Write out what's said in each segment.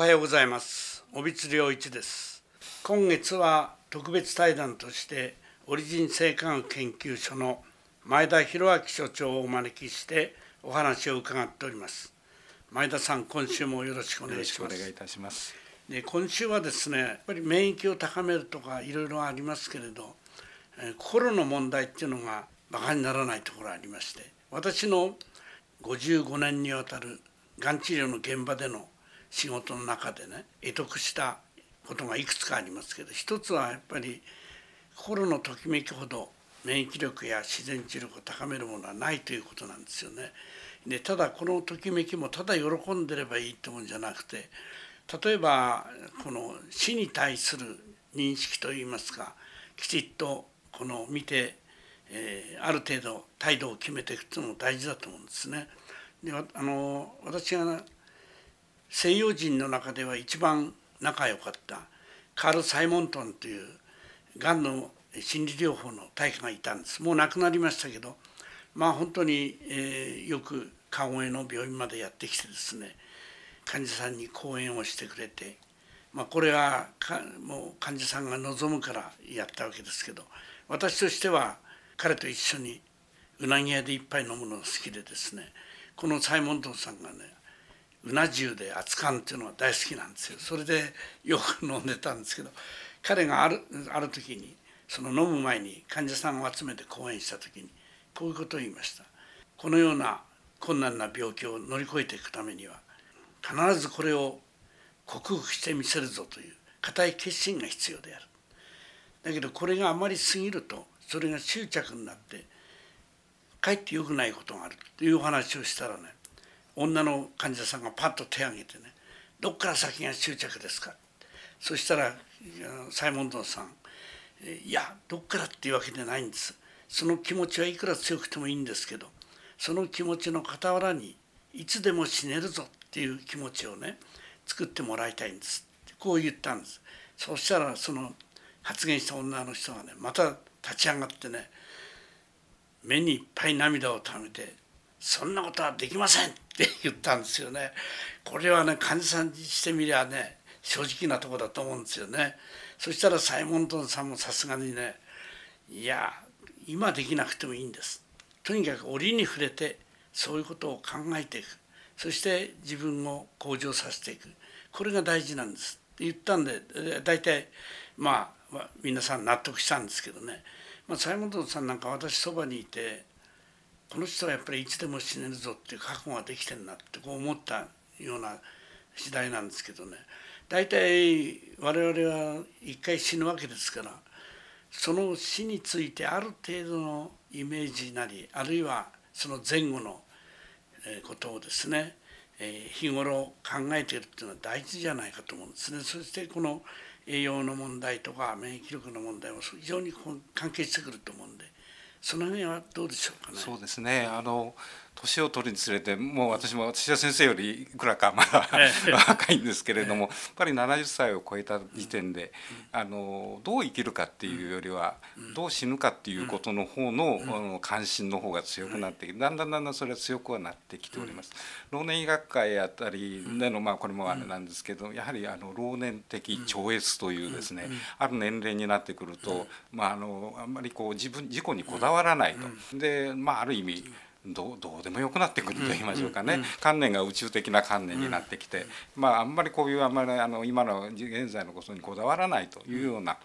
おはようございます。帯津良一です。今月は特別対談としてオリジン生化学研究所の前田博明所長をお招きしてお話を伺っております。前田さん今週もよろしくお願いします。お願いいたします。で今週はですねやっぱり免疫を高めるとかいろいろありますけれど、えー、心の問題っていうのが馬鹿にならないところがありまして私の55年にわたるがん治療の現場での仕事の中でね得得したことがいくつかありますけど一つはやっぱり心のときめきほど免疫力や自然治力を高めるものはないということなんですよね。でただこのときめきもただ喜んでればいいってもんじゃなくて例えばこの死に対する認識といいますかきちっとこの見て、えー、ある程度態度を決めていくというのも大事だと思うんですね。であの私が西洋人の中では一番仲良かった。カール・サイモントンというがんの心理療法の大家がいたんです。もう亡くなりましたけどまあ本当に、えー、よく川越の病院までやってきてですね患者さんに講演をしてくれて、まあ、これはもう患者さんが望むからやったわけですけど私としては彼と一緒にうなぎ屋で一杯飲むのが好きでですねこのサイモントンさんがねうな重で熱燗っていうのが大好きなんですよ。それでよく飲んでたんですけど彼があるある時にその飲む前に患者さんを集めて講演した時にこういうことを言いました。このような困難な病気を乗り越えていくためには必ずこれを克服してみせるぞという固い決心が必要である。だけどこれがあまり過ぎるとそれが執着になってかえって良くないことがあるというお話をしたらね女の患者さんがパッと手を挙げてね「どっから先が執着ですか?」そしたらサイモンドンさん「いやどっからっていうわけでないんです」その気持ちはいくら強くてもいいんですけどその気持ちの傍らにいつでも死ねるぞっていう気持ちをね作ってもらいたいんです。ってこう言ったんです。そしたらその発言した女の人がねまた立ち上がってね目にいっぱい涙をためてそんなことはできませんって言ったんですよね。これはね患者さんにしてみりゃね正直なとこだと思うんですよね。そしたらサイモントンさんもさすがにねいや今できなくてもいいんです。とにかく折に触れてそういうことを考えていくそして自分を向上させていくこれが大事なんですって言ったんで大体まあ皆さん納得したんですけどね、まあ、サイモントンさんなんか私そばにいてこの人はやっぱりいつでも死ねるぞっていう覚悟ができてるなってこう思ったような次第なんですけどね大体我々は一回死ぬわけですからその死についてある程度のイメージなりあるいはその前後のことをですね日頃考えているっていうのは大事じゃないかと思うんですね。そしてこの栄養の問題とか免疫力の問題も非常に関係してくると思うんでその辺はどうでしょうかね。そうですねあの年を取るにつれてもう私も土田先生よりいくらかまだ若いんですけれどもやっぱり70歳を超えた時点であのどう生きるかっていうよりはどう死ぬかっていうことの方の関心の方が強くなってだんだんだんだんそれは強くはなってきております。老年医学会あたりでのまあこれもあれなんですけどやはりあの老年的超越というですねある年齢になってくるとまああのあんまりこう自分自己にこだわらないと。でまあある意味どうどうでもよくなってくると言いましょうかね、観念が宇宙的な観念になってきて、まああんまりこういうあんまりあの今の現在のことにこだわらないというような、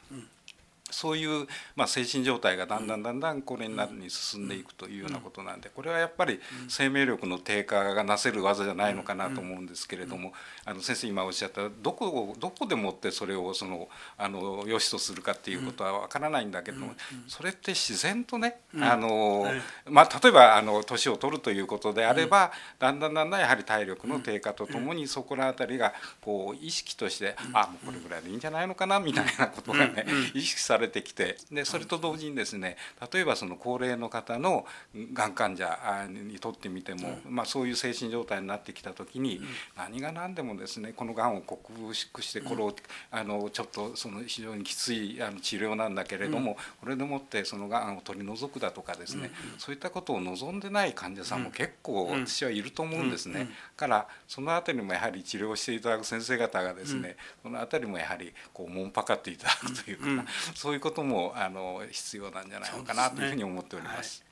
そういう、まあ、精神状態がだんだんだんだんこれになるに進んでいくというようなことなんでこれはやっぱり生命力の低下がなせる技じゃないのかなと思うんですけれどもあの先生今おっしゃったどこをどこでもってそれをそのあの良しとするかっていうことは分からないんだけどもそれって自然とねあの、まあ、例えばあの年を取るということであればだんだんだんだんやはり体力の低下とともにそこら辺りがこう意識としてあもうこれぐらいでいいんじゃないのかなみたいなことがね意識さされてきてでそれと同時にですね例えばその高齢の方のがん患者にとってみても、まあ、そういう精神状態になってきた時に、何が何でもですねこのがんを克服してこれを、あのちょっとその非常にきついあの治療なんだけれども、これでもってそのがんを取り除くだとかですね、そういったことを望んでない患者さんも結構私はいると思うんですね。からその辺りもやはり治療していただく先生方がですね、その辺りもやはりこうもんぱかっていただくというか、そういうこともあの必要なんじゃないのかなというふうに思っております。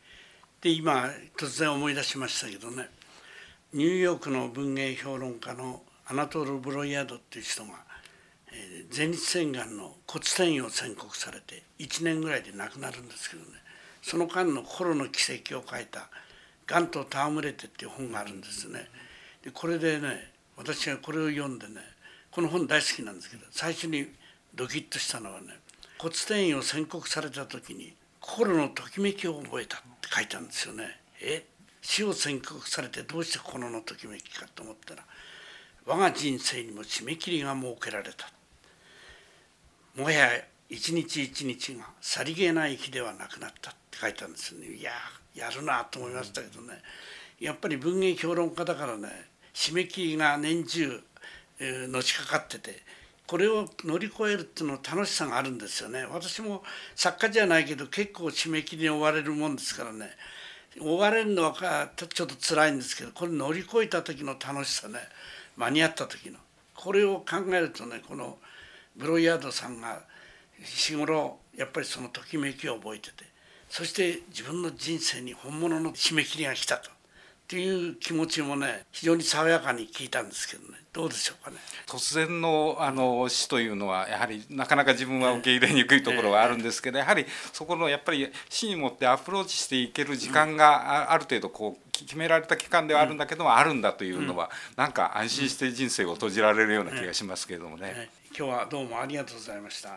で今突然思い出しましたけどねニューヨークの文芸評論家のアナトール・ブロイヤードっていう人が、え、前立腺がんの骨転移を宣告されて1年ぐらいで亡くなるんですけどねその間の心の奇跡を書いた「がんと戯れて」っていう本があるんですね。でこれでね私がこれを読んでねこの本大好きなんですけど最初にドキッとしたのはね骨転移を宣告された時に心のときめきを覚えたって書いたんですよね。え？死を宣告されてどうして心のときめきかと思ったら我が人生にも締め切りが設けられた。もはや一日一日がさりげない日ではなくなったって書いたんですよね。いややるなと思いましたけどね。やっぱり文芸評論家だからね締め切りが年中、えー、のしかかっててこれを乗り越えるっていうの楽しさがあるんですよね。私も作家じゃないけど結構締め切りに追われるもんですからね。追われるのはちょっと辛いんですけどこれ乗り越えた時の楽しさね。間に合った時の。これを考えるとねこのブロイヤードさんが日頃やっぱりそのときめきを覚えててそして自分の人生に本物の締め切りが来たと。っていう気持ちもね非常に爽やかに聞いたんですけどね。どうでしょうかね。突然のあの死というのはやはりなかなか自分は受け入れにくいところはあるんですけどやはりそこのやっぱり死にもってアプローチしていける時間がある程度こう決められた期間ではあるんだけどもあるんだというのはなんか安心して人生を閉じられるような気がしますけれどもね。今日はどうもありがとうございました。